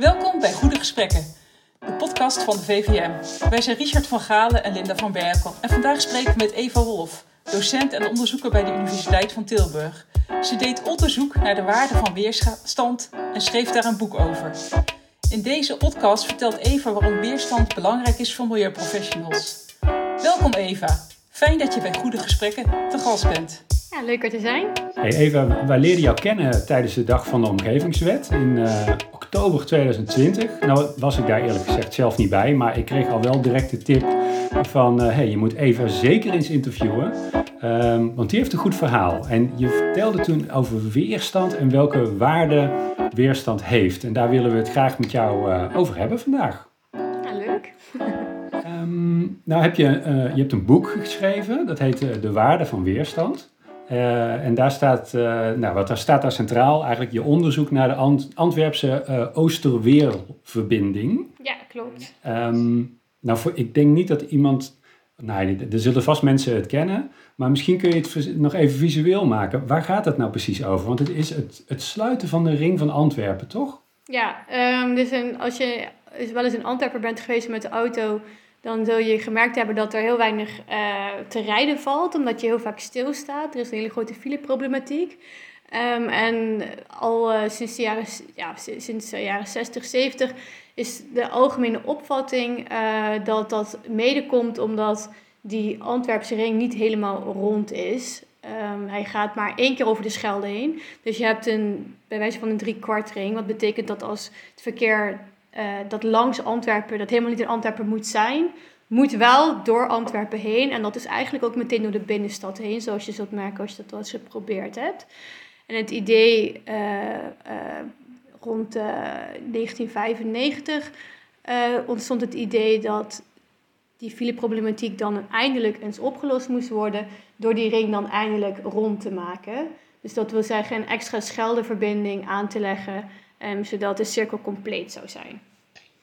Welkom bij Goede Gesprekken, de podcast van de VVM. Wij zijn Richard van Galen en Linda van Berkel en vandaag spreken we met Eva Wolf, docent en onderzoeker bij de Universiteit van Tilburg. Ze deed onderzoek naar de waarde van weerstand en schreef daar een boek over. In deze podcast vertelt Eva waarom weerstand belangrijk is voor milieuprofessionals. Welkom Eva, fijn dat je bij Goede Gesprekken te gast bent. Ja, leuk er te zijn. Hey Eva, wij leerden jou kennen tijdens de Dag van de Omgevingswet in uh, oktober 2020. Nou was ik daar eerlijk gezegd zelf niet bij, maar ik kreeg al wel direct de tip van... Uh, hey, je moet Eva zeker eens interviewen, um, want die heeft een goed verhaal. En je vertelde toen over weerstand en welke waarde weerstand heeft. En daar willen we het graag met jou uh, over hebben vandaag. Ja, leuk. um, nou heb je, je hebt een boek geschreven, dat heet De Waarde van Weerstand. Uh, en daar staat, uh, nou, wat daar staat daar centraal? Eigenlijk je onderzoek naar de Ant Antwerpse uh, Oosterweerverbinding. Ja, klopt. Um, nou, voor, ik denk niet dat iemand, nou, er zullen vast mensen het kennen, maar misschien kun je het nog even visueel maken. Waar gaat het nou precies over? Want het is het, het sluiten van de ring van Antwerpen, toch? Ja, um, dus een, als je wel eens in Antwerpen bent geweest met de auto, dan zul je gemerkt hebben dat er heel weinig uh, te rijden valt, omdat je heel vaak stilstaat. Er is een hele grote fileproblematiek. Um, en al uh, sinds, de jaren, ja, sinds de jaren 60, 70 is de algemene opvatting uh, dat dat mede komt omdat die Antwerpse ring niet helemaal rond is. Um, hij gaat maar één keer over de Schelde heen. Dus je hebt een, bij wijze van een driekwartring. Wat betekent dat als het verkeer uh, dat langs Antwerpen, dat helemaal niet in Antwerpen moet zijn, moet wel door Antwerpen heen. En dat is eigenlijk ook meteen door de binnenstad heen, zoals je zult merken als je dat wel eens geprobeerd hebt. En het idee uh, uh, rond 1995 ontstond het idee dat die fileproblematiek dan eindelijk eens opgelost moest worden door die ring dan eindelijk rond te maken. Dus dat wil zeggen een extra Scheldeverbinding aan te leggen Um, zodat de cirkel compleet zou zijn.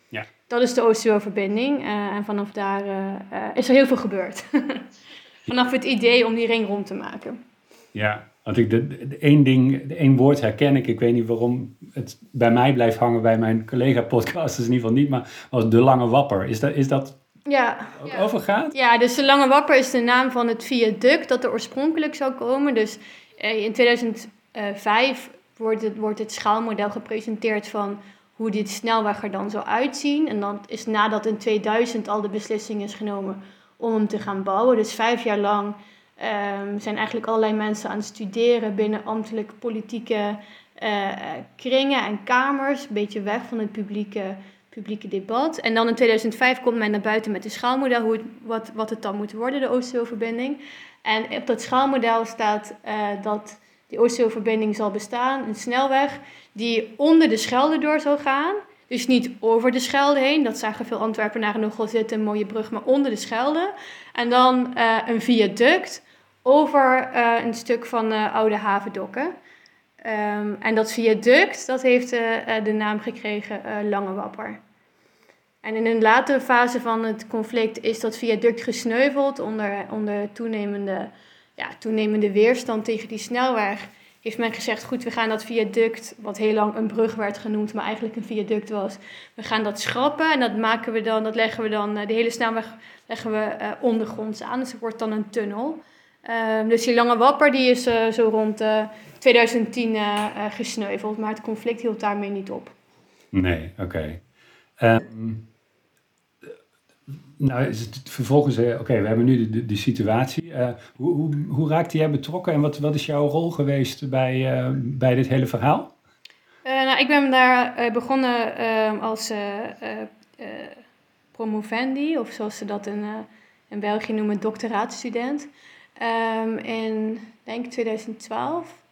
Ja. Dat is de Oost-Verbinding. Uh, en vanaf daar uh, uh, is er heel veel gebeurd. vanaf het idee om die ring rond te maken. Ja, want ik de, de, de één ding, de één woord herken ik. Ik weet niet waarom het bij mij blijft hangen bij mijn collega-podcasters in ieder geval niet. Maar was de Lange Wapper. Is dat, is dat ja. ook ja. overgaat? Ja, dus de Lange Wapper is de naam van het viaduct dat er oorspronkelijk zou komen. Dus in 2005 wordt het, wordt het schaalmodel gepresenteerd van hoe dit snelweg er dan zou uitzien. En dan is nadat in 2000 al de beslissing is genomen om hem te gaan bouwen. Dus vijf jaar lang um, zijn eigenlijk allerlei mensen aan het studeren binnen ambtelijk politieke uh, kringen en kamers. Een beetje weg van het publieke, publieke debat. En dan in 2005 komt men naar buiten met een schaalmodel, hoe het, wat, wat het dan moet worden, de Oostzeeverbinding. En op dat schaalmodel staat uh, dat die Oostzeeverbinding zal bestaan, een snelweg die onder de Schelde door zal gaan. Dus niet over de Schelde heen, dat zagen veel Antwerpenaren nog wel zitten, een mooie brug, maar onder de Schelde. En dan uh, een viaduct over uh, een stuk van uh, Oude Havendokken. Um, en dat viaduct, dat heeft de naam gekregen Lange Wapper. En in een latere fase van het conflict is dat viaduct gesneuveld onder, onder toenemende ja, toenemende weerstand tegen die snelweg, heeft men gezegd: goed, we gaan dat viaduct, wat heel lang een brug werd genoemd, maar eigenlijk een viaduct was, we gaan dat schrappen en dat maken we dan, dat leggen we dan, de hele snelweg leggen we uh, ondergronds aan, dus het wordt dan een tunnel. Uh, dus die lange wapper die is uh, zo rond 2010 gesneuveld, maar het conflict hield daarmee niet op. Nee, oké. Um, nou, is het vervolgens, oké, okay, we hebben nu de, de, situatie. Uh, hoe, hoe, hoe raakte jij betrokken en wat, wat is jouw rol geweest bij, uh, bij dit hele verhaal? Nou, ik ben daar begonnen als promovendi, of zoals ze dat in, in België noemen, doctoraatstudent. Um, in, denk 2012.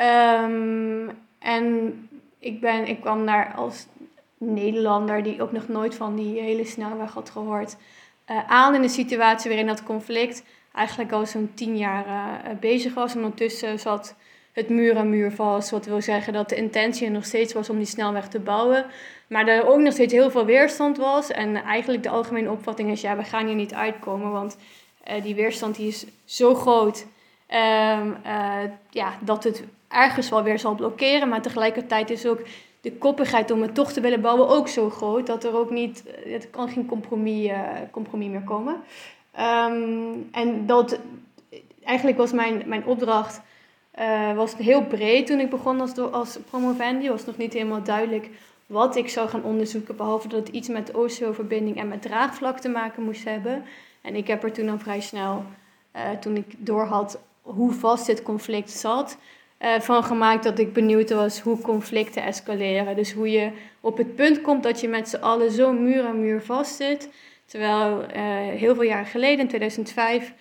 Um, en ik, ben, ik kwam daar als Nederlander die ook nog nooit van die hele snelweg had gehoord, uh, aan in een situatie waarin dat conflict eigenlijk al zo'n tien jaar uh, bezig was. Ondertussen zat het muur aan muur vast, wat wil zeggen dat de intentie nog steeds was om die snelweg te bouwen. Maar er ook nog steeds heel veel weerstand was. En eigenlijk de algemene opvatting is, ja, we gaan hier niet uitkomen, want uh, die weerstand die is zo groot um, ja, dat het ergens wel weer zal blokkeren. Maar tegelijkertijd is ook de koppigheid om het toch te willen bouwen ook zo groot dat er ook niet, het kan geen compromis, uh, compromis meer komen. Ehm, en dat, eigenlijk was mijn, mijn opdracht uh, was heel breed toen ik begon als, als promovendi. Was nog niet helemaal duidelijk wat ik zou gaan onderzoeken, behalve dat het iets met OCO-verbinding en met draagvlak te maken moest hebben. En ik heb er toen al vrij snel, toen ik doorhad hoe vast dit conflict zat, uh, van gemaakt dat ik benieuwd was hoe conflicten escaleren. Dus hoe je op het punt komt dat je met z'n allen zo muur aan muur vast zit. Terwijl uh, heel veel jaren geleden, in 2005,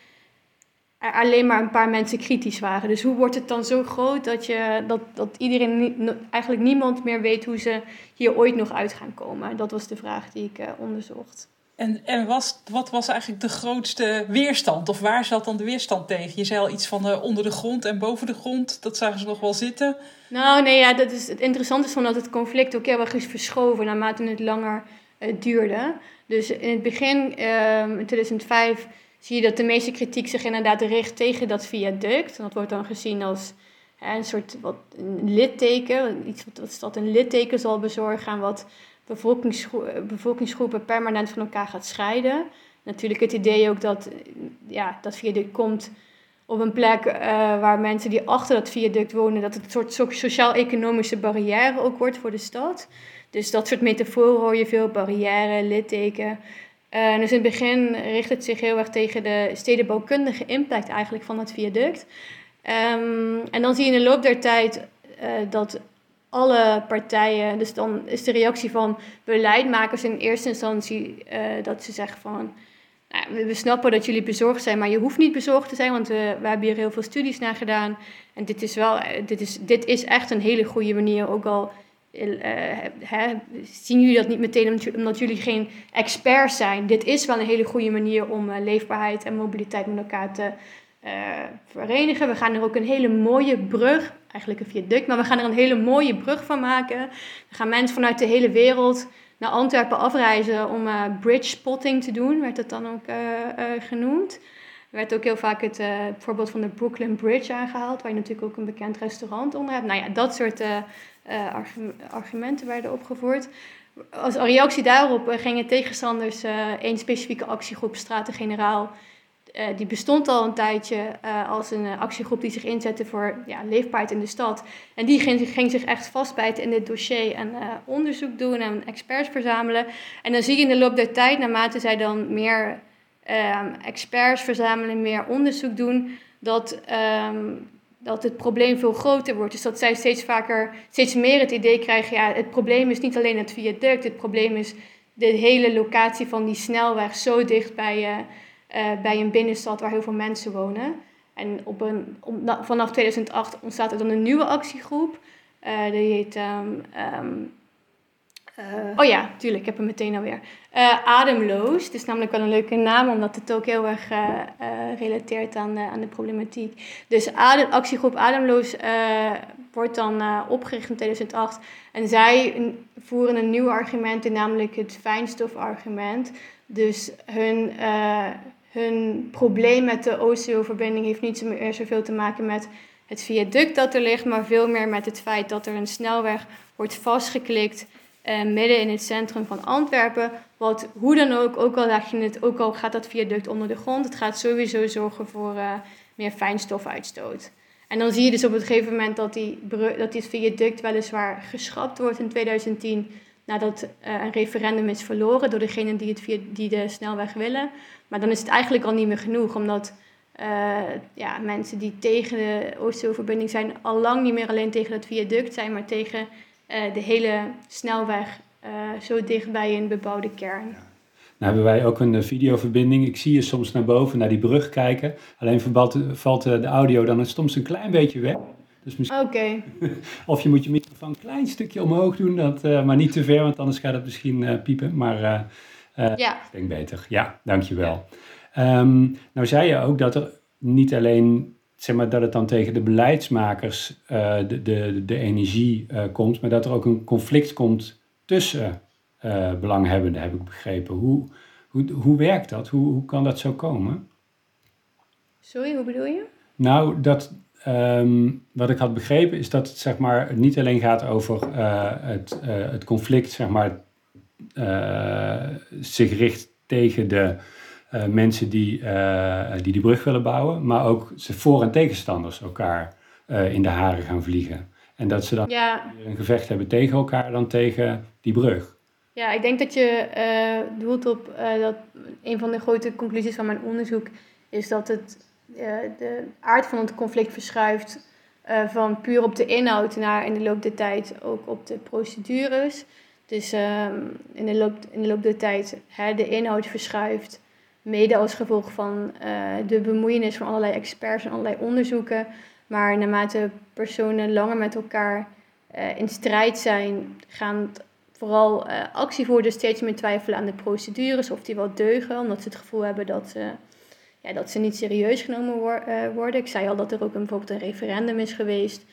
er alleen maar een paar mensen kritisch waren. Dus hoe wordt het dan zo groot dat, je, dat, dat iedereen, eigenlijk niemand meer weet hoe ze hier ooit nog uit gaan komen? Dat was de vraag die ik uh, onderzocht. En, en was, wat was eigenlijk de grootste weerstand? Of waar zat dan de weerstand tegen? Je zei al iets van uh, onder de grond en boven de grond. Dat zagen ze nog wel zitten. Nou, nee, ja, dat is, het interessante is dat het conflict ook heel erg is verschoven naarmate het langer uh, duurde. Dus in het begin, uh, in 2005, zie je dat de meeste kritiek zich inderdaad richt tegen dat viaduct. En dat wordt dan gezien als een soort wat, litteken, iets wat, wat stad een litteken zal bezorgen en wat bevolkingsgroepen permanent van elkaar gaat scheiden. Natuurlijk het idee ook dat ja, dat viaduct komt op een plek uh, waar mensen die achter dat viaduct wonen, dat het een soort sociaal-economische barrière ook wordt voor de stad. Dus dat soort metaforen hoor je veel, barrière, litteken. Uh, dus in het begin richt het zich heel erg tegen de stedenbouwkundige impact eigenlijk van het viaduct. Um, en dan zie je in de loop der tijd uh, dat alle partijen, dus dan is de reactie van beleidmakers in eerste instantie uh, dat ze zeggen van, nou, we snappen dat jullie bezorgd zijn, maar je hoeft niet bezorgd te zijn, want we, we hebben hier heel veel studies naar gedaan. En dit is wel, dit is, dit is echt een hele goede manier, ook al hè, zien jullie dat niet meteen omdat jullie geen experts zijn. Dit is wel een hele goede manier om leefbaarheid en mobiliteit met elkaar te uh, verenigen. We gaan er ook een hele mooie brug, eigenlijk een viaduct, maar we gaan er een hele mooie brug van maken. We gaan mensen vanuit de hele wereld naar Antwerpen afreizen om bridge spotting te doen, werd het dan ook genoemd. Er werd ook heel vaak het voorbeeld van de Brooklyn Bridge aangehaald, waar je natuurlijk ook een bekend restaurant onder hebt. Nou ja, dat soort uh, argumenten werden opgevoerd. Als reactie daarop uh, gingen tegenstanders uh, één specifieke actiegroep, Straten-Generaal, die bestond al een tijdje als een actiegroep die zich inzette voor ja, leefbaarheid in de stad. En die ging, ging zich echt vastbijten in dit dossier en onderzoek doen en experts verzamelen. En dan zie je in de loop der tijd, naarmate zij dan meer ehm, experts verzamelen, meer onderzoek doen, dat um, dat het probleem veel groter wordt. Dus dat zij steeds vaker, steeds meer het idee krijgen, ja, het probleem is niet alleen het viaduct, het probleem is de hele locatie van die snelweg zo dicht bij, uh, bij een binnenstad waar heel veel mensen wonen. En op een, vanaf 2008 ontstaat er dan een nieuwe actiegroep. Uh, die heet um, um, uh, oh ja, tuurlijk, ik heb hem meteen alweer. Ademloos, het is namelijk wel een leuke naam, omdat het ook heel erg relateert aan, aan de problematiek. Dus adem, actiegroep Ademloos wordt dan opgericht in 2008. En zij voeren een nieuw argument in, namelijk het fijnstofargument. Dus hun, hun probleem met de OCO-verbinding heeft niet zoveel te maken met het viaduct dat er ligt, maar veel meer met het feit dat er een snelweg wordt vastgeklikt uh, midden in het centrum van Antwerpen. Wat hoe dan ook, ook al, je het, ook al gaat dat viaduct onder de grond, het gaat sowieso zorgen voor uh, meer fijnstofuitstoot. En dan zie je dus op het gegeven moment dat, die, dat dit viaduct weliswaar geschrapt wordt in 2010, nadat uh, een referendum is verloren door degenen die, het die de snelweg willen. Maar dan is het eigenlijk al niet meer genoeg, omdat ja, mensen die tegen de Oostzee-verbinding zijn, al lang niet meer alleen tegen het viaduct zijn, maar tegen uh, de hele snelweg uh, zo dicht bij een bebouwde kern. Ja. Nou hebben wij ook een videoverbinding. Ik zie je soms naar boven, naar die brug kijken. Alleen valt, valt de audio dan soms een klein beetje weg. Dus misschien... Oké. of je moet je microfoon een klein stukje omhoog doen, dat, maar niet te ver, want anders gaat het misschien piepen. Maar ja. ik denk beter. Ja, dankjewel. Ja. Um, nou zei je ook dat er niet alleen zeg maar, dat het dan tegen de beleidsmakers uh, de, de, de energie uh, komt, maar dat er ook een conflict komt tussen belanghebbenden, heb ik begrepen. Hoe, hoe, hoe werkt dat? Hoe, hoe kan dat zo komen? Sorry, hoe bedoel je? Nou, dat ehm, wat ik had begrepen is dat het zeg maar, niet alleen gaat over uh, het, uh, het conflict, zeg maar, uh, zich richt tegen de mensen die, die die brug willen bouwen, maar ook ze voor- en tegenstanders elkaar in de haren gaan vliegen. En dat ze dan Ja, een gevecht hebben tegen elkaar dan tegen die brug. ja ik denk dat je eh, doelt op eh, dat een van de grote conclusies van mijn onderzoek is dat het, eh, de aard van het conflict verschuift eh, van puur op de inhoud naar in de loop der tijd ook op de procedures. Dus ehm, in, de loop, in de loop der tijd hè, de inhoud verschuift, mede als gevolg van eh, de bemoeienis van allerlei experts en allerlei onderzoeken. Maar naarmate personen langer met elkaar eh, in strijd zijn, gaan vooral eh, actievoerders steeds meer twijfelen aan de procedures of die wel deugen, omdat ze het gevoel hebben dat ze, ja, dat ze niet serieus genomen wor- worden. Ik zei al dat er ook een, bijvoorbeeld een referendum is geweest.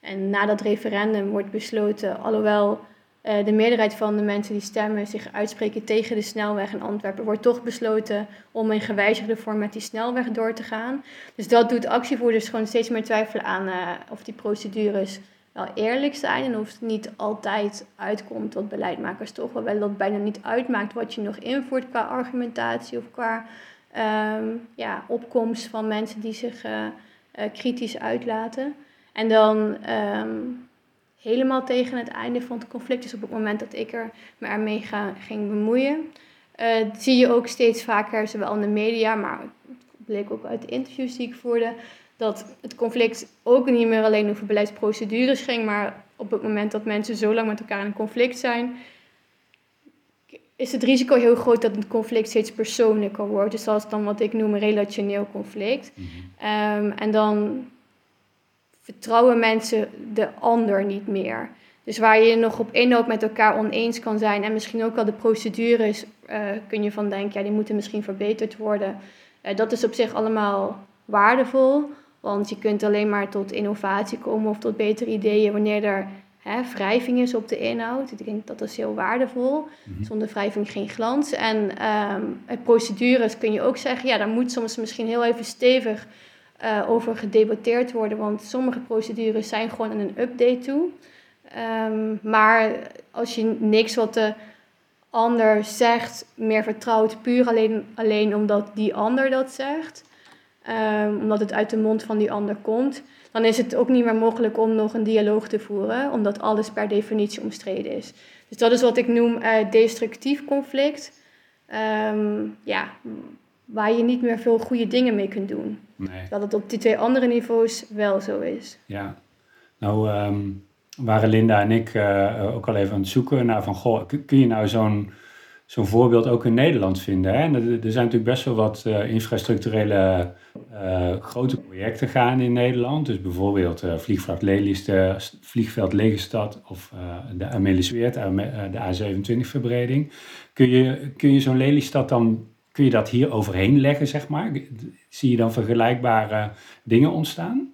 En na dat referendum wordt besloten, alhoewel eh, de meerderheid van de mensen die stemmen zich uitspreken tegen de snelweg in Antwerpen, wordt toch besloten om in gewijzigde vorm met die snelweg door te gaan. Dus dat doet actievoerders gewoon steeds meer twijfelen aan eh, of die procedures wel eerlijk zijn en of het niet altijd uitkomt wat beleidmakers toch wel willen, dat bijna niet uitmaakt wat je nog invoert qua argumentatie of qua ehm, ja, opkomst van mensen die zich eh, kritisch uitlaten. En dan ehm, helemaal tegen het einde van het conflict, dus op het moment dat ik er me ermee ga, ging bemoeien, eh, zie je ook steeds vaker, zowel in de media, maar het bleek ook uit de interviews die ik voerde, dat het conflict ook niet meer alleen over beleidsprocedures ging, maar op het moment dat mensen zo lang met elkaar in conflict zijn, is het risico heel groot dat het conflict steeds persoonlijker wordt. Dus dat is dan wat ik noem een relationeel conflict. Ehm, en dan vertrouwen mensen de ander niet meer. Dus waar je nog op inhoud met elkaar oneens kan zijn en misschien ook wel de procedures eh, kun je van denken, ja, die moeten misschien verbeterd worden. Eh, dat is op zich allemaal waardevol, want je kunt alleen maar tot innovatie komen of tot betere ideeën wanneer er hè, wrijving is op de inhoud. Ik denk dat dat is heel waardevol. Zonder wrijving geen glans. En met procedures kun je ook zeggen, ja, daar moet soms misschien heel even stevig eh, over gedebatteerd worden, want sommige procedures zijn gewoon aan een update toe. Ehm, maar als je niks wat de ander zegt meer vertrouwt, puur alleen, alleen omdat die ander dat zegt, ehm, omdat het uit de mond van die ander komt, dan is het ook niet meer mogelijk om nog een dialoog te voeren, omdat alles per definitie omstreden is. Dus dat is wat ik noem eh, destructief conflict. Ehm, ja, waar je niet meer veel goede dingen mee kunt doen. Nee. Dat het op die twee andere niveaus wel zo is. Ja, nou ehm, waren Linda en ik eh, ook al even aan het zoeken naar van, goh, kun je nou zo'n zo'n voorbeeld ook in Nederland vinden? Hè? En er, er zijn natuurlijk best wel wat eh, infrastructurele eh, grote projecten gaan in Nederland. Dus bijvoorbeeld eh, vliegveld Lelystad, vliegveld Lelystad of eh, de Amelisweert, eh, de A27-verbreding. Kun je, kun je zo'n Lelystad dan, kun je dat hier overheen leggen, zeg maar? Zie je dan vergelijkbare dingen ontstaan?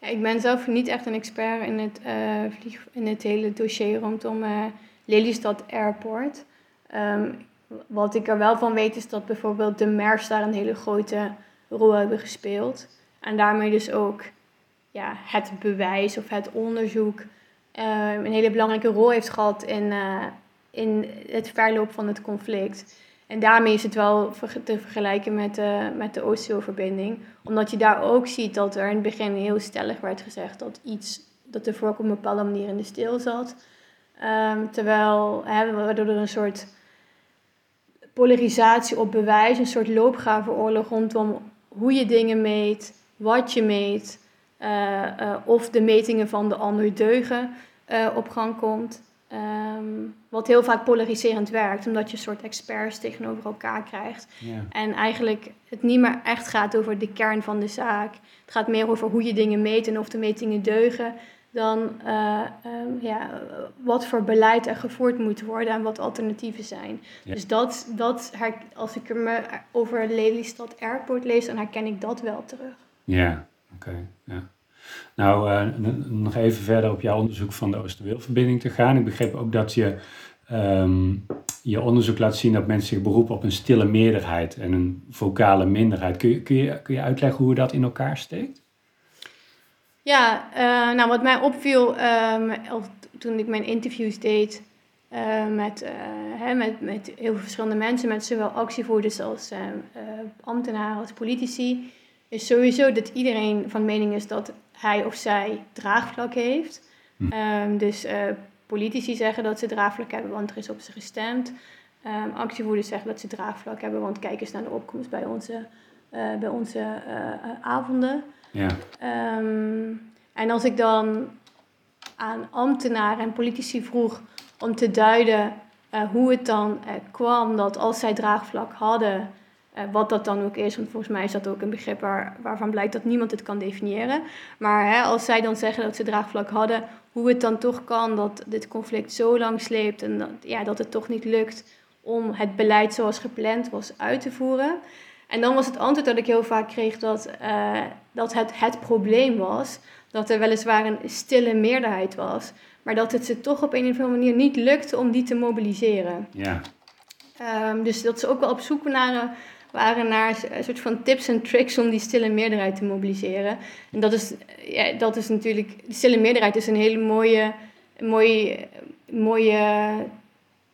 Ja, ik ben zelf niet echt een expert in het, eh, vlieg, in het hele dossier rondom eh Lelystad Airport. Ehm, wat ik er wel van weet is dat bijvoorbeeld de MERS daar een hele grote rol hebben gespeeld. En daarmee dus ook ja, het bewijs of het onderzoek eh, een hele belangrijke rol heeft gehad in, eh, in het verloop van het conflict. En daarmee is het wel te vergelijken met, de met de Oostzeeverbinding. Omdat je daar ook ziet dat er in het begin heel stellig werd gezegd dat iets, dat de op een bepaalde manier in de steel zat. Ehm, terwijl, hè, waardoor er een soort polarisatie op bewijs, een soort loopgravenoorlog rondom hoe je dingen meet, wat je meet, eh, eh, of de metingen van de ander deugen eh, op gang komt. Ehm, wat heel vaak polariserend werkt, omdat je een soort experts tegenover elkaar krijgt. Ja. En eigenlijk het niet meer echt gaat over de kern van de zaak. Het gaat meer over hoe je dingen meet en of de metingen deugen. Dan eh, ehm, ja, wat voor beleid er gevoerd moet worden en wat alternatieven zijn. Dus dat, dat als ik er me over Lelystad Airport lees, dan herken ik dat wel terug. Ja, oké. ja. Nou, eh, nog even verder op jouw onderzoek van de Oosterweelverbinding te gaan. Ik begreep ook dat je ehm, je onderzoek laat zien dat mensen zich beroepen op een stille meerderheid en een vocale minderheid. Kun je, kun je, kun je uitleggen hoe dat in elkaar steekt? Ja, uh, nou wat mij opviel um, toen ik mijn interviews deed uh, met, hè, met, met heel veel verschillende mensen, met zowel actievoerders als ambtenaren als politici, is sowieso dat iedereen van mening is dat hij of zij draagvlak heeft. Hm. Um, dus politici zeggen dat ze draagvlak hebben, want er is op ze gestemd. Um, actievoerders zeggen dat ze draagvlak hebben, want kijk eens naar de opkomst bij onze, bij onze avonden. Ja. Um, en als ik dan aan ambtenaren en politici vroeg om te duiden hoe het dan kwam dat als zij draagvlak hadden, uh, wat dat dan ook is, want volgens mij is dat ook een begrip waar, waarvan blijkt dat niemand het kan definiëren. Maar hè, als zij dan zeggen dat ze draagvlak hadden, hoe het dan toch kan dat dit conflict zo lang sleept en dat, ja, dat het toch niet lukt om het beleid zoals gepland was uit te voeren. En dan was het antwoord dat ik heel vaak kreeg dat, uh, dat het het probleem was. Dat er weliswaar een stille meerderheid was. Maar dat het ze toch op een of andere manier niet lukte om die te mobiliseren. Ja. Um, dus dat ze ook wel op zoek naar, waren naar een soort van tips en tricks om die stille meerderheid te mobiliseren. En dat is, ja, dat is natuurlijk, die stille meerderheid is een hele mooie, mooie, mooie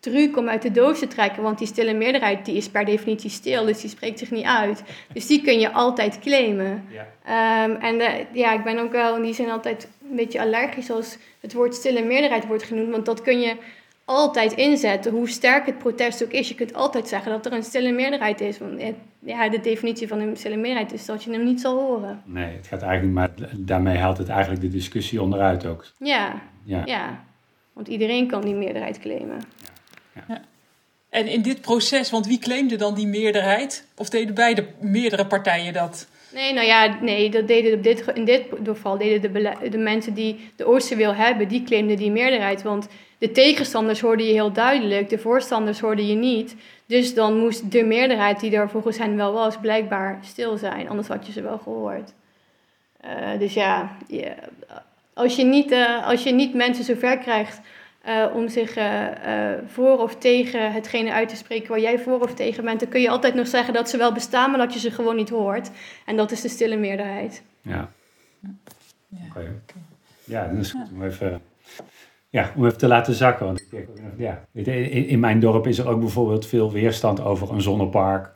truc om uit de doos te trekken. Want die stille meerderheid die is per definitie stil, dus die spreekt zich niet uit. Dus die kun je altijd claimen. Ja. Um, en de, ja, ik ben ook wel in die zin altijd een beetje allergisch als het woord stille meerderheid wordt genoemd. Want dat kun je altijd inzetten, hoe sterk het protest ook is. Je kunt altijd zeggen dat er een stille meerderheid is. Want ja, de definitie van een stille meerderheid is dat je hem niet zal horen. Nee, het gaat eigenlijk, maar daarmee haalt het eigenlijk de discussie onderuit ook. Ja, ja. ja. want iedereen kan die meerderheid claimen. Ja. Ja. En in dit proces, want wie claimde dan die meerderheid? Of deden beide meerdere partijen dat? Nee, nou ja, nee, dat deden op dit, in dit geval deden de, de mensen die de Oosterwil hebben, die claimden die meerderheid. Want de tegenstanders hoorden je heel duidelijk, de voorstanders hoorden je niet. Dus dan moest de meerderheid die er volgens hen wel was, blijkbaar stil zijn. Anders had je ze wel gehoord. Uh, dus ja, als, je niet, uh, als je niet mensen zover krijgt uh, om zich uh, uh, voor of tegen hetgene uit te spreken waar jij voor of tegen bent, dan kun je altijd nog zeggen dat ze wel bestaan, maar dat je ze gewoon niet hoort. En dat is de stille meerderheid. Ja. Ja, okay. ja dat is goed om even, ja, om even te laten zakken. Want ja, in, in mijn dorp is er ook bijvoorbeeld veel weerstand over een zonnepark.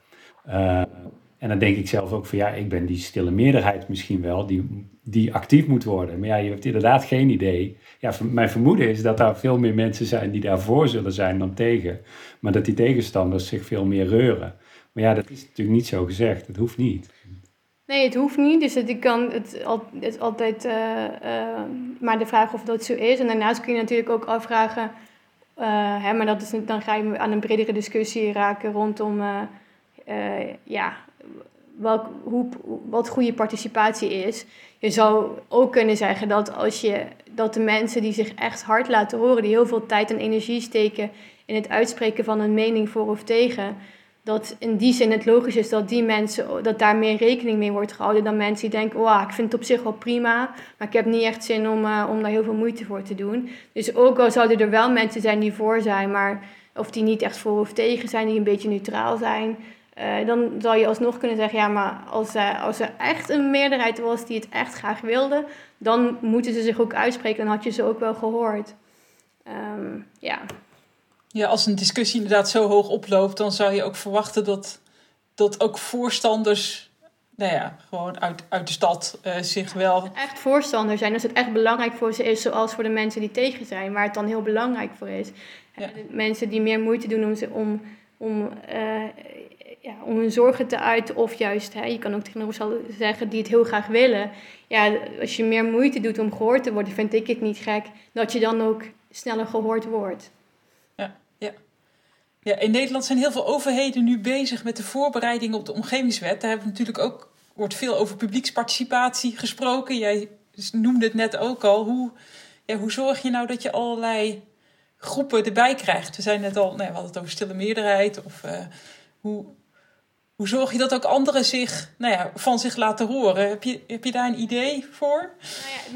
En dan denk ik zelf ook van ja, ik ben die stille meerderheid misschien wel, die, die actief moet worden. Maar ja, je hebt inderdaad geen idee. Ja, mijn vermoeden is dat er veel meer mensen zijn die daarvoor zullen zijn dan tegen. Maar dat die tegenstanders zich veel meer reuren. Maar ja, dat is natuurlijk niet zo gezegd. Het hoeft niet. Nee, het hoeft niet. Dus het, kan het, het altijd uh, uh, maar de vraag of dat zo is. En daarnaast kun je natuurlijk ook afvragen, uh, hè, maar dat is, dan ga je aan een bredere discussie raken rondom ja, hoe, wat goede participatie is. Je zou ook kunnen zeggen dat als je dat de mensen die zich echt hard laten horen, die heel veel tijd en energie steken in het uitspreken van een mening voor of tegen, dat in die zin het logisch is dat die mensen, dat daar meer rekening mee wordt gehouden dan mensen die denken, oh, ik vind het op zich wel prima, maar ik heb niet echt zin om, uh, om daar heel veel moeite voor te doen. Dus ook al zouden er wel mensen zijn die voor zijn, maar of die niet echt voor of tegen zijn, die een beetje neutraal zijn, uh, dan zou je alsnog kunnen zeggen, ja, maar als, uh, als er echt een meerderheid was die het echt graag wilde, dan moeten ze zich ook uitspreken. Dan had je ze ook wel gehoord. Um, ja. ja, als een discussie inderdaad zo hoog oploopt, dan zou je ook verwachten dat, dat ook voorstanders, nou ja, gewoon uit, uit de stad uh, zich wel. Echt voorstander zijn, als het echt belangrijk voor ze is, zoals voor de mensen die tegen zijn, waar het dan heel belangrijk voor is. Ja. Mensen die meer moeite doen om, ze, om, om ja, om hun zorgen te uiten. Of juist, hè, je kan ook tegenover zeggen die het heel graag willen. Ja, als je meer moeite doet om gehoord te worden, vind ik het niet gek dat je dan ook sneller gehoord wordt. Ja, ja. ja in Nederland zijn heel veel overheden nu bezig met de voorbereiding op de omgevingswet. Daar hebben we natuurlijk ook, wordt veel over publieksparticipatie gesproken. Jij noemde het net ook al. Hoe, ja, hoe zorg je nou dat je allerlei groepen erbij krijgt? We zijn net al, nee, nou we hadden het over stille meerderheid. Of uh, hoe, hoe zorg je dat ook anderen zich, nou ja, van zich laten horen? Heb je, heb je daar een idee voor?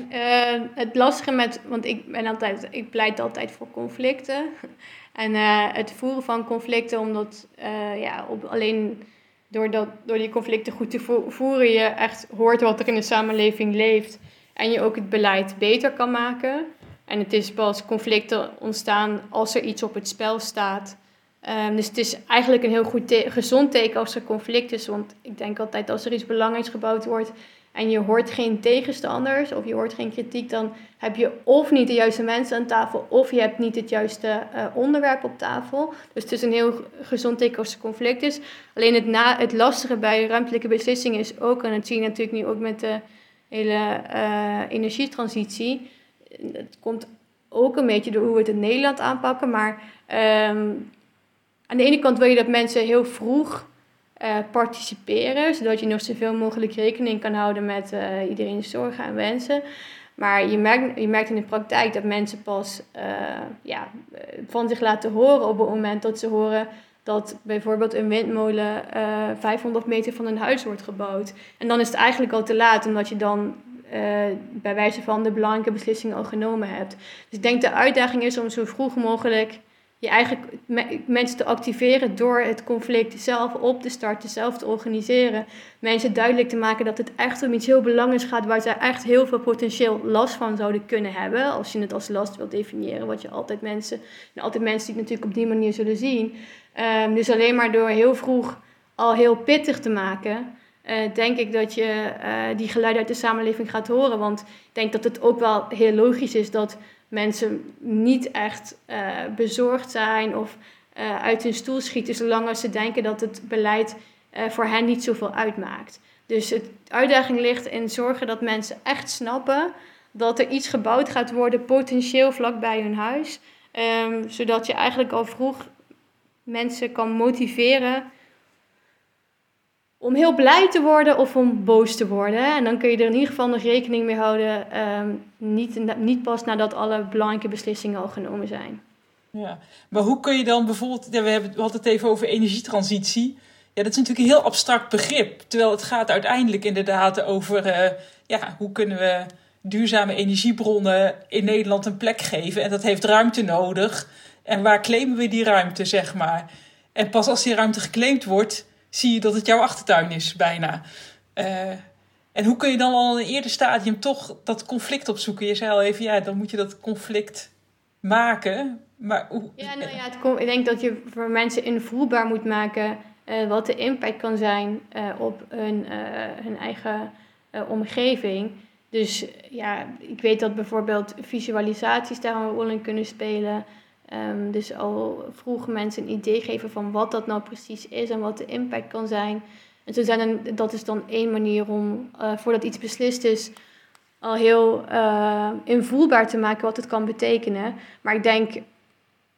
Nou ja, uh, het lastige met, want ik ben altijd, ik pleit altijd voor conflicten. En uh, het voeren van conflicten, omdat uh, ja, op, alleen door, dat, door die conflicten goed te voeren, je echt hoort wat er in de samenleving leeft. en je ook het beleid beter kan maken. En het is pas conflicten ontstaan als er iets op het spel staat. Ehm, dus het is eigenlijk een heel goed gezond teken als er conflict is. Want ik denk altijd als er iets belangrijks gebouwd wordt en je hoort geen tegenstanders of je hoort geen kritiek, dan heb je of niet de juiste mensen aan tafel of je hebt niet het juiste uh, onderwerp op tafel. Dus het is een heel gezond teken als er conflict is. Alleen het, na, het lastige bij ruimtelijke beslissingen is ook, en dat zie je natuurlijk nu ook met de hele uh, energietransitie, het komt ook een beetje door hoe we het in Nederland aanpakken, maar um, aan de ene kant wil je dat mensen heel vroeg uh, participeren, zodat je nog zoveel mogelijk rekening kan houden met uh, iedereen's zorgen en wensen. Maar je merkt, je merkt in de praktijk dat mensen pas uh, ja, van zich laten horen op het moment dat ze horen dat bijvoorbeeld een windmolen 500 meter van hun huis wordt gebouwd. En dan is het eigenlijk al te laat, omdat je dan bij wijze van de belangrijke beslissingen al genomen hebt. Dus ik denk de uitdaging is om zo vroeg mogelijk je eigen mensen te activeren door het conflict zelf op te starten, zelf te organiseren. Mensen duidelijk te maken dat het echt om iets heel belangrijks gaat waar zij echt heel veel potentieel last van zouden kunnen hebben. Als je het als last wilt definiëren, wat je altijd mensen, en altijd mensen die het natuurlijk op die manier zullen zien. Um, dus alleen maar door heel vroeg al heel pittig te maken, uh, denk ik dat je uh, die geluiden uit de samenleving gaat horen. Want ik denk dat het ook wel heel logisch is dat mensen niet echt uh, bezorgd zijn of uh, uit hun stoel schieten, zolang als ze denken dat het beleid uh, voor hen niet zoveel uitmaakt. Dus de uitdaging ligt in zorgen dat mensen echt snappen dat er iets gebouwd gaat worden, potentieel vlakbij hun huis, um, zodat je eigenlijk al vroeg mensen kan motiveren om heel blij te worden of om boos te worden. En dan kun je er in ieder geval nog rekening mee houden. Um, niet, niet pas nadat alle belangrijke beslissingen al genomen zijn. Ja, maar hoe kun je dan bijvoorbeeld, we, hebben, we hadden het even over energietransitie. Ja, dat is natuurlijk een heel abstract begrip. Terwijl het gaat uiteindelijk inderdaad over uh, ja, hoe kunnen we duurzame energiebronnen in Nederland een plek geven. En dat heeft ruimte nodig. En waar claimen we die ruimte, zeg maar? En pas als die ruimte geclaimd wordt, zie je dat het jouw achtertuin is, bijna. Uh, en hoe kun je dan al in een eerder stadium toch dat conflict opzoeken? Je zei al even, ja, dan moet je dat conflict maken. Maar hoe... Ja, nou ja, het ik denk dat je voor mensen invoelbaar moet maken uh, wat de impact kan zijn uh, op hun, hun eigen omgeving. Dus ja, ik weet dat bijvoorbeeld visualisaties daar een rol in kunnen spelen. Um, dus al vroeg mensen een idee geven van wat dat nou precies is en wat de impact kan zijn. En zo zijn dat is dan één manier om, uh, voordat iets beslist is, al heel uh, invoelbaar te maken wat het kan betekenen. Maar ik denk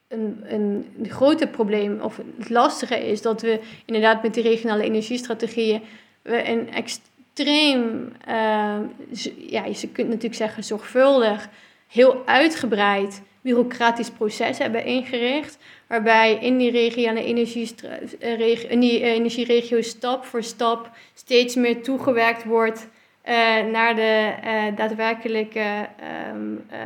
een, een, een grote probleem, of het lastige is dat we inderdaad met die regionale energiestrategieën we een extreem, uh, ja, je kunt natuurlijk zeggen zorgvuldig, heel uitgebreid bureaucratisch proces hebben ingericht. Waarbij in die regionale eh, in die eh, energieregio stap voor stap steeds meer toegewerkt wordt uh, naar de daadwerkelijke uh,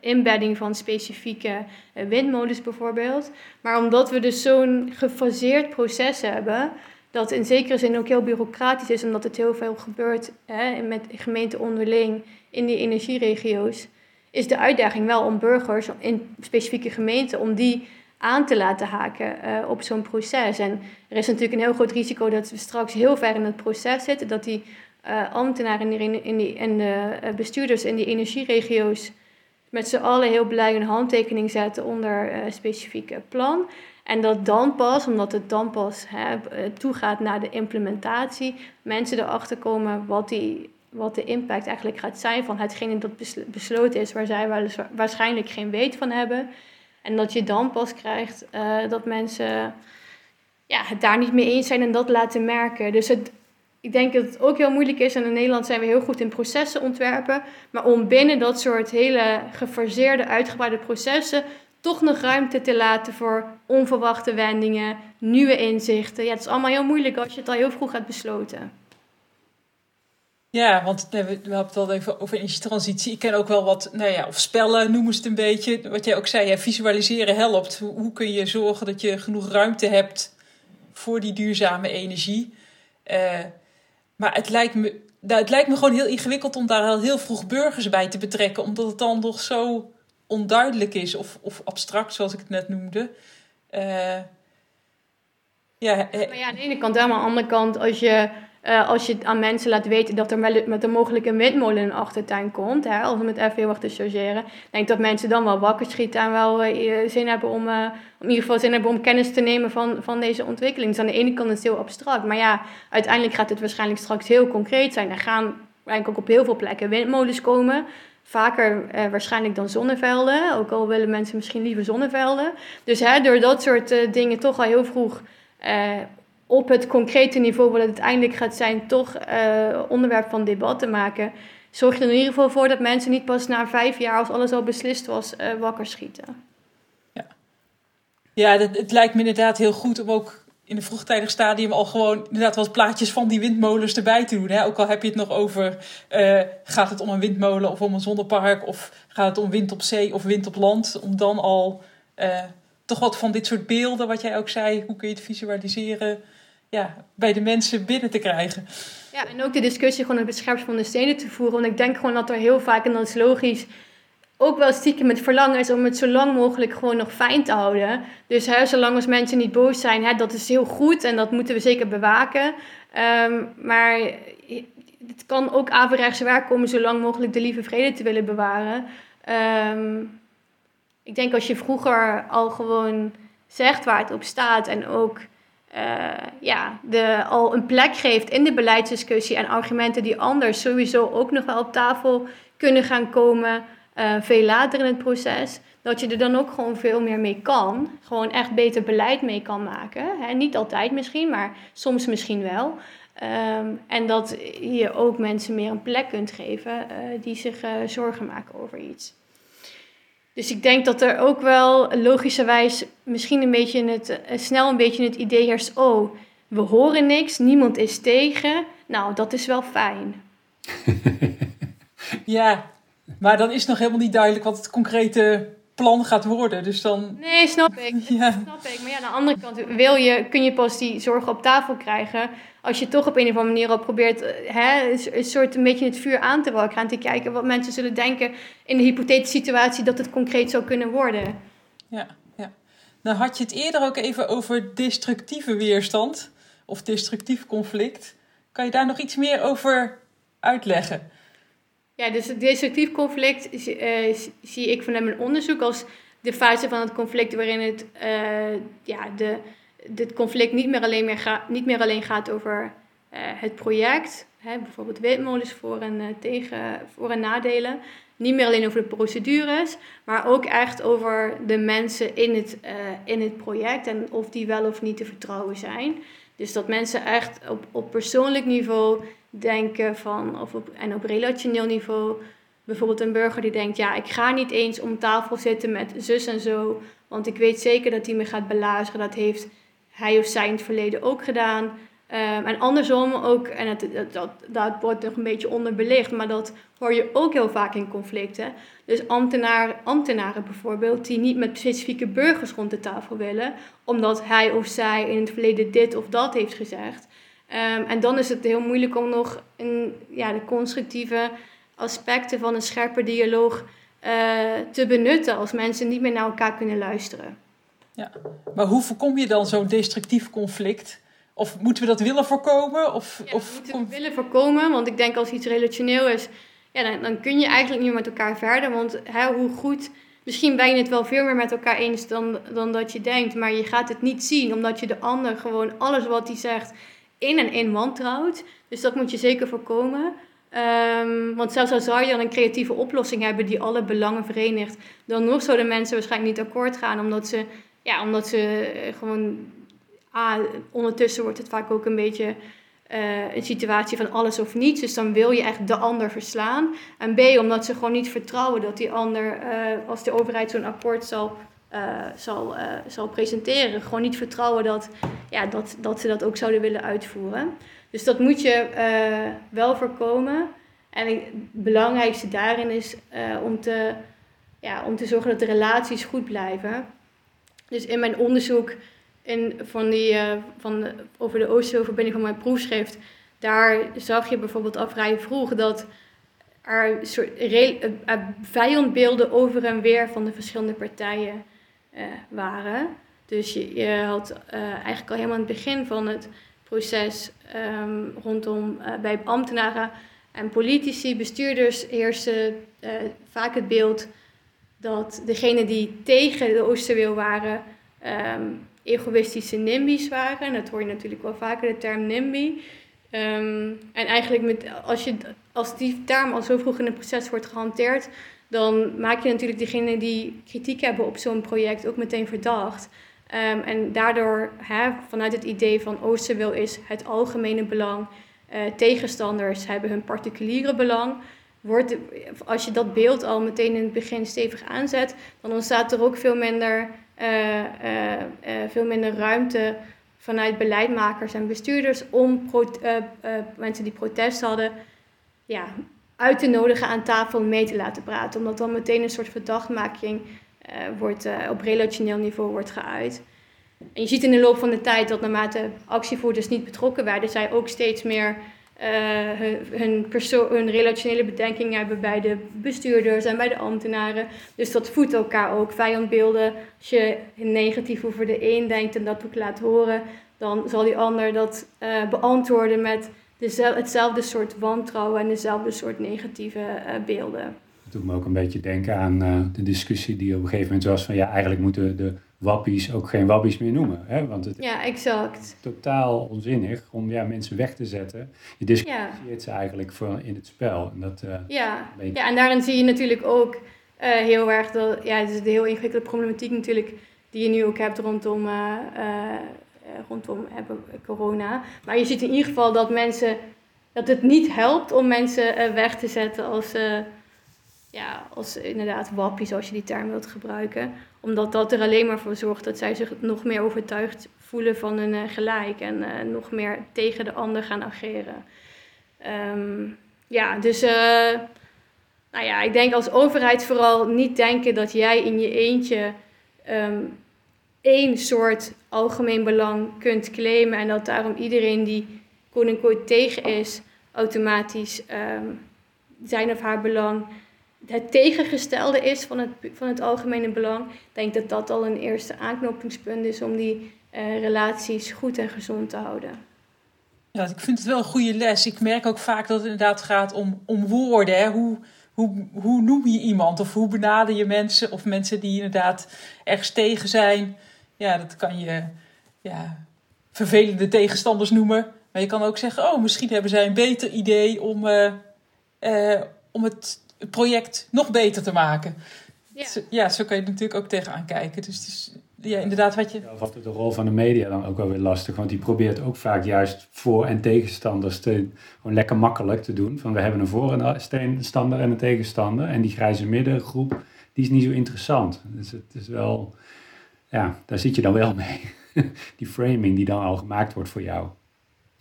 inbedding van specifieke windmolens bijvoorbeeld. Maar omdat we dus zo'n gefaseerd proces hebben, dat in zekere zin ook heel bureaucratisch is, omdat het heel veel gebeurt hè, met gemeenten onderling in die energieregio's, is de uitdaging wel om burgers in specifieke gemeenten, om die aan te laten haken uh, op zo'n proces. En er is natuurlijk een heel groot risico dat we straks heel ver in het proces zitten, dat die uh, ambtenaren in, in, en de uh, bestuurders in die energieregio's met z'n allen heel blij een handtekening zetten onder uh, specifieke plan. En dat dan pas, omdat het dan pas hè, toegaat naar de implementatie, mensen erachter komen wat die wat de impact eigenlijk gaat zijn van hetgene dat besloten is, waar zij waarschijnlijk geen weet van hebben. En dat je dan pas krijgt uh, dat mensen ja, het daar niet mee eens zijn en dat laten merken. Dus het, ik denk dat het ook heel moeilijk is. En in Nederland zijn we heel goed in processen ontwerpen. Maar om binnen dat soort hele gefaseerde, uitgebreide processen toch nog ruimte te laten voor onverwachte wendingen, nieuwe inzichten. Ja, het is allemaal heel moeilijk als je het al heel vroeg hebt besloten. Ja, want we hebben het al even over energietransitie. Ik ken ook wel wat, nou ja, of spellen noemen ze het een beetje. Wat jij ook zei, visualiseren helpt. Hoe, kun je zorgen dat je genoeg ruimte hebt voor die duurzame energie? Uh, Maar het lijkt me, nou, het lijkt me gewoon heel ingewikkeld om daar al heel vroeg burgers bij te betrekken, omdat het dan nog zo onduidelijk is of, of abstract, zoals ik het net noemde. Uh, ja, maar ja, aan de ene kant, aan de andere kant, als je uh, als je aan mensen laat weten dat er met een mogelijke windmolen in achtertuin komt, hè, als we met erg te chargeren, denk dat mensen dan wel wakker schieten en wel uh, zin hebben om, uh, in ieder geval zin hebben om kennis te nemen van, van deze ontwikkeling. Dus aan de ene kant is het heel abstract, maar ja, uiteindelijk gaat het waarschijnlijk straks heel concreet zijn. Er gaan eigenlijk ook op heel veel plekken windmolens komen. Vaker waarschijnlijk dan zonnevelden, ook al willen mensen misschien liever zonnevelden. Dus hè, door dat soort dingen toch al heel vroeg op het concrete niveau, wat het uiteindelijk gaat zijn, toch uh, onderwerp van debat te maken. Zorg er in ieder geval voor dat mensen niet pas na vijf jaar, als alles al beslist was, uh, wakker schieten. Ja, ja het, het lijkt me inderdaad heel goed om ook in een vroegtijdig stadium al gewoon inderdaad wat plaatjes van die windmolens erbij te doen. Hè? Ook al heb je het nog over, uh, gaat het om een windmolen of om een zonnepark of gaat het om wind op zee of wind op land. Om dan al toch wat van dit soort beelden, wat jij ook zei, hoe kun je het visualiseren, ja, bij de mensen binnen te krijgen. Ja, en ook de discussie gewoon op het scherpst van de stenen te voeren. Want ik denk gewoon dat er heel vaak, en dat is logisch, ook wel stiekem met verlangen is om het zo lang mogelijk gewoon nog fijn te houden. Dus hè, zolang als mensen niet boos zijn, hè, dat is heel goed en dat moeten we zeker bewaken. Um, maar het kan ook averechts werken om zo lang mogelijk de lieve vrede te willen bewaren. Um, ik denk als je vroeger al gewoon zegt waar het op staat en ook uh, ja, de, al een plek geeft in de beleidsdiscussie en argumenten die anders sowieso ook nog wel op tafel kunnen gaan komen, uh, veel later in het proces, dat je er dan ook gewoon veel meer mee kan. Gewoon echt beter beleid mee kan maken. Hè? Niet altijd misschien, maar soms misschien wel. Um, en dat je ook mensen meer een plek kunt geven uh, die zich zorgen maken over iets. Dus ik denk dat er ook wel logischerwijs misschien een beetje het, eh, snel een beetje het idee heerst: oh, we horen niks, niemand is tegen. Nou, dat is wel fijn. ja, maar dan is nog helemaal niet duidelijk wat het concrete plan gaat worden. Dus dan... Nee, snap ik. Ja. Snap ik. Maar ja, aan de andere kant wil je, kun je pas die zorgen op tafel krijgen als je toch op een of andere manier al probeert eh, hè, een soort een beetje het vuur aan te wakkeren. En te kijken wat mensen zullen denken in de hypothetische situatie dat het concreet zou kunnen worden. Ja, ja. Nou had je het eerder ook even over destructieve weerstand of destructief conflict. Kan je daar nog iets meer over uitleggen? Ja, dus het destructief conflict uh, zie ik vanuit mijn onderzoek als de fase van het conflict waarin het, uh, ja, de, dit conflict niet meer alleen, meer ga, niet meer alleen gaat over uh, het project, hè, bijvoorbeeld windmolens voor en, tegen, voor- en nadelen. Niet meer alleen over de procedures, maar ook echt over de mensen in het, in het project en of die wel of niet te vertrouwen zijn. Dus dat mensen echt op, op persoonlijk niveau denken van, of op, en op relationeel niveau, bijvoorbeeld een burger die denkt, ja, ik ga niet eens om tafel zitten met zus en zo, want ik weet zeker dat hij me gaat belazeren. Dat heeft hij of zij in het verleden ook gedaan. Um, en andersom ook, en het, dat, dat, dat wordt nog een beetje onderbelicht, maar dat hoor je ook heel vaak in conflicten. Dus ambtenaren, ambtenaren bijvoorbeeld, die niet met specifieke burgers rond de tafel willen, omdat hij of zij in het verleden dit of dat heeft gezegd. Um, en dan is het heel moeilijk om nog in, ja, de constructieve aspecten van een scherpe dialoog uh, te benutten als mensen niet meer naar elkaar kunnen luisteren. Ja, maar hoe voorkom je dan zo'n destructief conflict? Of moeten we dat willen voorkomen? Of, ja, of moeten we willen voorkomen, want ik denk als iets relationeel is, ja, dan, dan kun je eigenlijk niet meer met elkaar verder. Want hè, hoe goed, misschien ben je het wel veel meer met elkaar eens dan, dan dat je denkt, maar je gaat het niet zien, omdat je de ander gewoon alles wat hij zegt in en in wantrouwt. Dus dat moet je zeker voorkomen. Um, want zelfs al zou je dan een creatieve oplossing hebben die alle belangen verenigt, dan nog zouden mensen waarschijnlijk niet akkoord gaan, omdat ze ja, omdat ze eh, gewoon. A, ondertussen wordt het vaak ook een beetje uh, een situatie van alles of niets. Dus dan wil je echt de ander verslaan. En B, omdat ze gewoon niet vertrouwen dat die ander, uh, als de overheid zo'n akkoord zal, uh, zal, zal presenteren, gewoon niet vertrouwen dat, ja, dat, dat ze dat ook zouden willen uitvoeren. Dus dat moet je wel voorkomen. En het belangrijkste daarin is om, te, ja, om te zorgen dat de relaties goed blijven. Dus in mijn onderzoek in, van die, uh, van, over de Oosthovenbinding van mijn proefschrift, daar zag je bijvoorbeeld al vrij vroeg dat er soort vijandbeelden over en weer van de verschillende partijen waren. Dus je, je had eigenlijk al helemaal aan het begin van het proces ehm, rondom bij ambtenaren en politici, bestuurders heersen vaak het beeld dat degenen die tegen de Oosterweel waren, um, egoïstische NIMBY's waren. En dat hoor je natuurlijk wel vaker, de term NIMBY. Um, en eigenlijk met, als, je, als die term al zo vroeg in het proces wordt gehanteerd, dan maak je natuurlijk degenen die kritiek hebben op zo'n project ook meteen verdacht. Um, en daardoor, hè, vanuit het idee van Oosterweel is het algemene belang, uh, tegenstanders hebben hun particuliere belang wordt, als je dat beeld al meteen in het begin stevig aanzet, dan ontstaat er ook veel minder, veel minder ruimte vanuit beleidmakers en bestuurders om mensen die protest hadden ja, uit te nodigen aan tafel mee te laten praten. Omdat dan meteen een soort verdachtmaking wordt, op relationeel niveau wordt geuit. En je ziet in de loop van de tijd dat naarmate actievoerders niet betrokken werden, zij ook steeds meer uh, hun, hun relationele bedenkingen hebben bij de bestuurders en bij de ambtenaren. Dus dat voedt elkaar ook. Vijandbeelden, als je negatief over de een denkt en dat ook laat horen, dan zal die ander dat uh, beantwoorden met hetzelfde soort wantrouwen en dezelfde soort negatieve uh, beelden. Dat doet me ook een beetje denken aan de discussie die op een gegeven moment was van ja, eigenlijk moeten de wappies ook geen wappies meer noemen. Hè? Want het ja, exact. is totaal onzinnig om ja, mensen weg te zetten. Je discussieert ze eigenlijk voor in het spel. En dat, uh, ja. ja, en daarin zie je natuurlijk ook uh, heel erg dat, ja, het is de heel ingewikkelde problematiek natuurlijk die je nu ook hebt rondom, uh, rondom corona. Maar je ziet in ieder geval dat mensen, dat het niet helpt om mensen weg te zetten als ja, als inderdaad wappie, zoals je die term wilt gebruiken. Omdat dat er alleen maar voor zorgt dat zij zich nog meer overtuigd voelen van hun uh, gelijk en uh, nog meer tegen de ander gaan ageren. Um, ja, dus uh, nou ja, ik denk als overheid vooral niet denken dat jij in je eentje um, één soort algemeen belang kunt claimen en dat daarom iedereen die quote tegen is, automatisch um, zijn of haar belang het tegengestelde is van het, van het algemene belang, denk dat dat al een eerste aanknopingspunt is om die uh, relaties goed en gezond te houden. Ja, ik vind het wel een goede les. Ik merk ook vaak dat het inderdaad gaat om, om woorden. Hè? Hoe, hoe, hoe noem je iemand of hoe benader je mensen of mensen die inderdaad ergens tegen zijn. Ja, dat kan je ja, vervelende tegenstanders noemen. Maar je kan ook zeggen, oh, misschien hebben zij een beter idee om, uh, uh, om het het project nog beter te maken. Ja. Zo, ja, zo kan je natuurlijk ook tegenaan kijken. Dus het is ja, inderdaad wat je... Of de rol van de media dan ook wel weer lastig. Want die probeert ook vaak juist voor- en tegenstanders te, gewoon lekker makkelijk te doen. Van we hebben een voorstander en een tegenstander. En die grijze middengroep, die is niet zo interessant. Dus het is wel... Ja, daar zit je dan wel mee. die framing die dan al gemaakt wordt voor jou.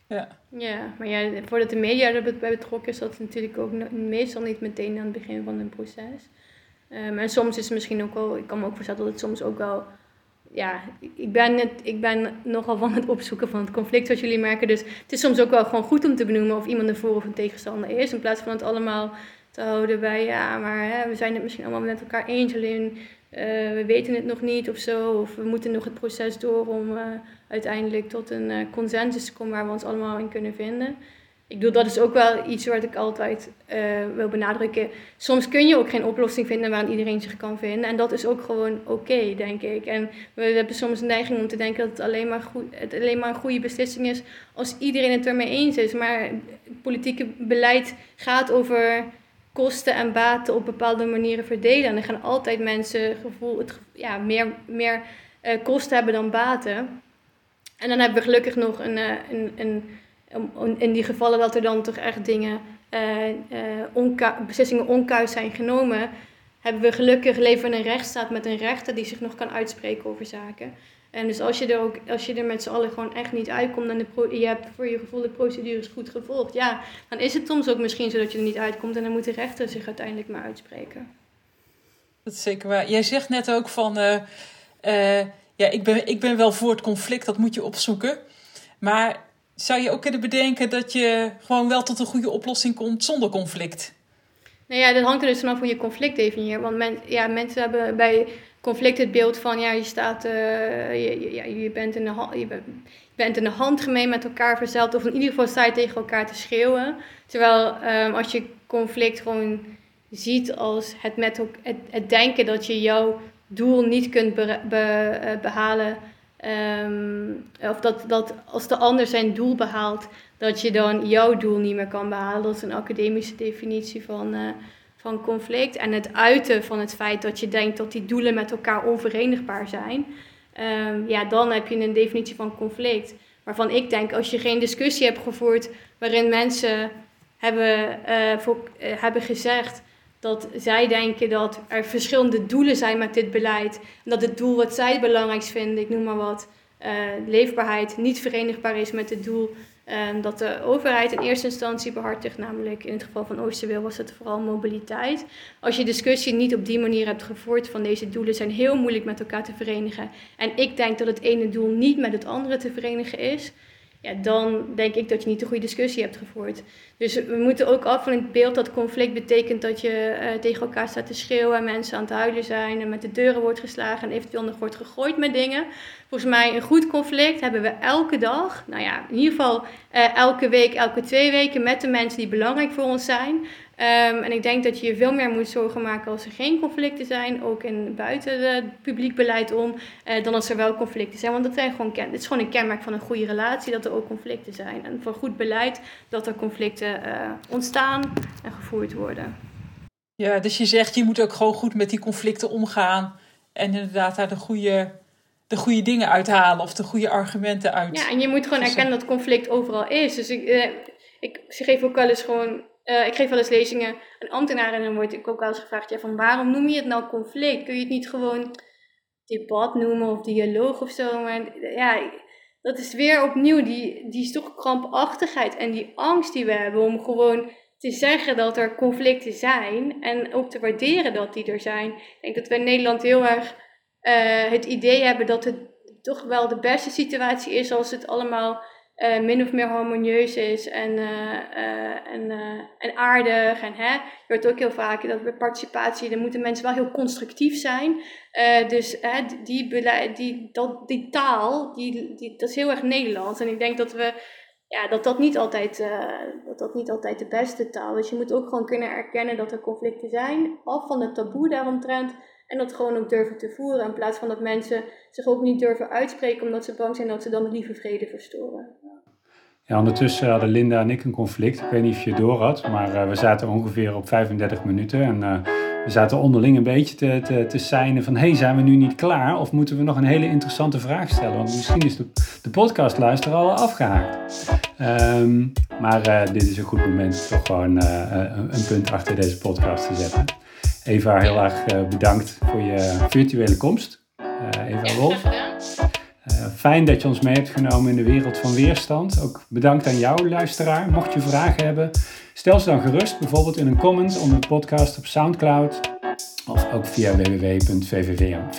Ja. Ja, maar ja, voordat de media erbij betrokken is, dat natuurlijk ook meestal niet meteen aan het begin van een proces. Um, en soms is het misschien ook wel, ik kan me ook voorstellen dat het soms ook wel, ja, ik ben, het, ik ben nogal van het opzoeken van het conflict, zoals jullie merken. Dus het is soms ook wel gewoon goed om te benoemen of iemand een voor- of een tegenstander is, in plaats van het allemaal te houden bij, ja, maar hè, we zijn het misschien allemaal met elkaar eens, alleen uh, we weten het nog niet of zo, of we moeten nog het proces door om uh, uiteindelijk tot een uh, consensus komen waar we ons allemaal in kunnen vinden. Ik bedoel, dat is ook wel iets wat ik altijd wil benadrukken. Soms kun je ook geen oplossing vinden waarin iedereen zich kan vinden. En dat is ook gewoon oké, denk ik. En we hebben soms een neiging om te denken dat het alleen, maar goed, het alleen maar een goede beslissing is als iedereen het ermee eens is. Maar politieke beleid gaat over kosten en baten op bepaalde manieren verdelen. En er gaan altijd mensen gevoel, het, ja, meer, meer uh, kosten hebben dan baten. En dan hebben we gelukkig nog een, uh, een, een, in die gevallen dat er dan toch echt dingen, uh, beslissingen onkuis zijn genomen, hebben we gelukkig leven in een rechtsstaat met een rechter die zich nog kan uitspreken over zaken. En dus als je er, ook, als je er met z'n allen gewoon echt niet uitkomt en je hebt voor je gevoel de procedures goed gevolgd, ja, dan is het soms ook misschien zo dat je er niet uitkomt en dan moet de rechter zich uiteindelijk maar uitspreken. Dat is zeker waar. Jij zegt net ook van, ja, ik ben, ik ben wel voor het conflict, dat moet je opzoeken. Maar zou je ook kunnen bedenken dat je gewoon wel tot een goede oplossing komt zonder conflict? Nou ja, dat hangt er dus vanaf hoe je conflict definieert. Want men, ja, mensen hebben bij conflict het beeld van, ja, je staat, uh, je, je, je, bent in de, je, bent, bent in de handgemeen met elkaar verzeld. Of in ieder geval sta je tegen elkaar te schreeuwen. Terwijl um, als je conflict gewoon ziet als het, met, het, het denken dat je jouw doel niet kunt uh, behalen. Um, of dat, dat als de ander zijn doel behaalt, dat je dan jouw doel niet meer kan behalen. Dat is een academische definitie van, uh, van conflict. En het uiten van het feit dat je denkt dat die doelen met elkaar onverenigbaar zijn. Um, ja, dan heb je een definitie van conflict. Waarvan ik denk, als je geen discussie hebt gevoerd waarin mensen hebben, uh, hebben gezegd dat zij denken dat er verschillende doelen zijn met dit beleid. En dat het doel wat zij het belangrijkst vinden, ik noem maar wat, uh, leefbaarheid, niet verenigbaar is met het doel um, dat de overheid in eerste instantie behartigt. Namelijk in het geval van Oosterweel was het vooral mobiliteit. Als je discussie niet op die manier hebt gevoerd van deze doelen zijn heel moeilijk met elkaar te verenigen. En ik denk dat het ene doel niet met het andere te verenigen is ja, dan denk ik dat je niet de goede discussie hebt gevoerd. Dus we moeten ook af van het beeld dat conflict betekent dat je uh, tegen elkaar staat te schreeuwen en mensen aan het huilen zijn en met de deuren wordt geslagen en eventueel nog wordt gegooid met dingen. Volgens mij een goed conflict hebben we elke dag, nou ja, in ieder geval uh, elke week, elke twee weken met de mensen die belangrijk voor ons zijn. Um, en ik denk dat je je veel meer moet zorgen maken als er geen conflicten zijn, ook in buiten het publiek beleid om, uh, dan als er wel conflicten zijn. Want dat zijn gewoon, het is gewoon een kenmerk van een goede relatie dat er ook conflicten zijn. En voor goed beleid dat er conflicten uh, ontstaan en gevoerd worden. Ja, dus je zegt je moet ook gewoon goed met die conflicten omgaan en inderdaad daar de goede, de goede dingen uithalen of de goede argumenten uit. Ja, en je moet gewoon erkennen dat conflict overal is. Dus ik, uh, ik geef ook wel eens gewoon uh, ik geef wel eens lezingen aan ambtenaren en dan word ik ook wel eens gevraagd: ja, van waarom noem je het nou conflict? Kun je het niet gewoon debat noemen of dialoog of zo? Maar ja, dat is weer opnieuw die, die toch krampachtigheid en die angst die we hebben om gewoon te zeggen dat er conflicten zijn en ook te waarderen dat die er zijn. Ik denk dat we in Nederland heel erg uh, het idee hebben dat het toch wel de beste situatie is als het allemaal uh, min of meer harmonieus is en, uh, uh, en, aardig. En, hè, je hoort ook heel vaak dat bij participatie, dan moeten mensen wel heel constructief zijn. dus die, beleid, die, dat, die taal, die, die, dat is heel erg Nederlands. En ik denk dat we ja, dat, dat, niet altijd, dat dat niet altijd de beste taal is. Je moet ook gewoon kunnen erkennen dat er conflicten zijn, af van het taboe daaromtrent. En dat gewoon ook durven te voeren. In plaats van dat mensen zich ook niet durven uitspreken omdat ze bang zijn dat ze dan de lieve vrede verstoren. Ja, ondertussen hadden Linda en ik een conflict. Ik weet niet of je het door had, maar uh, we zaten ongeveer op 35 minuten. En uh, we zaten onderling een beetje te, te, te seinen van... hey, zijn we nu niet klaar? Of moeten we nog een hele interessante vraag stellen? Want misschien is de, de podcastluister al afgehaakt. Um, maar uh, dit is een goed moment toch gewoon een punt achter deze podcast te zetten. Eva, heel erg bedankt voor je virtuele komst. Eva Wolf. Uh, fijn dat je ons mee hebt genomen in de wereld van weerstand. Ook bedankt aan jou, luisteraar. Mocht je vragen hebben, stel ze dan gerust, bijvoorbeeld in een comment onder de podcast op Soundcloud of ook via www.vvm.info.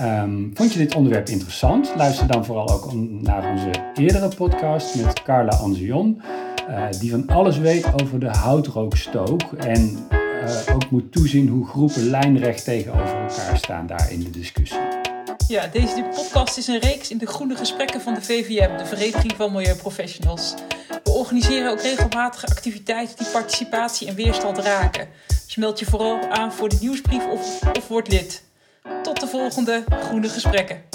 Um, vond je dit onderwerp interessant? Luister dan vooral ook naar onze eerdere podcast met Carla Anzion, uh, die van alles weet over de houtrookstook en uh, ook moet toezien hoe groepen lijnrecht tegenover elkaar staan daar in de discussie. Ja, deze podcast is een reeks in de groene gesprekken van de VVM, de Vereniging van Milieuprofessionals. We organiseren ook regelmatige activiteiten die participatie en weerstand raken. Dus meld je vooral aan voor de nieuwsbrief of, of word lid. Tot de volgende groene gesprekken.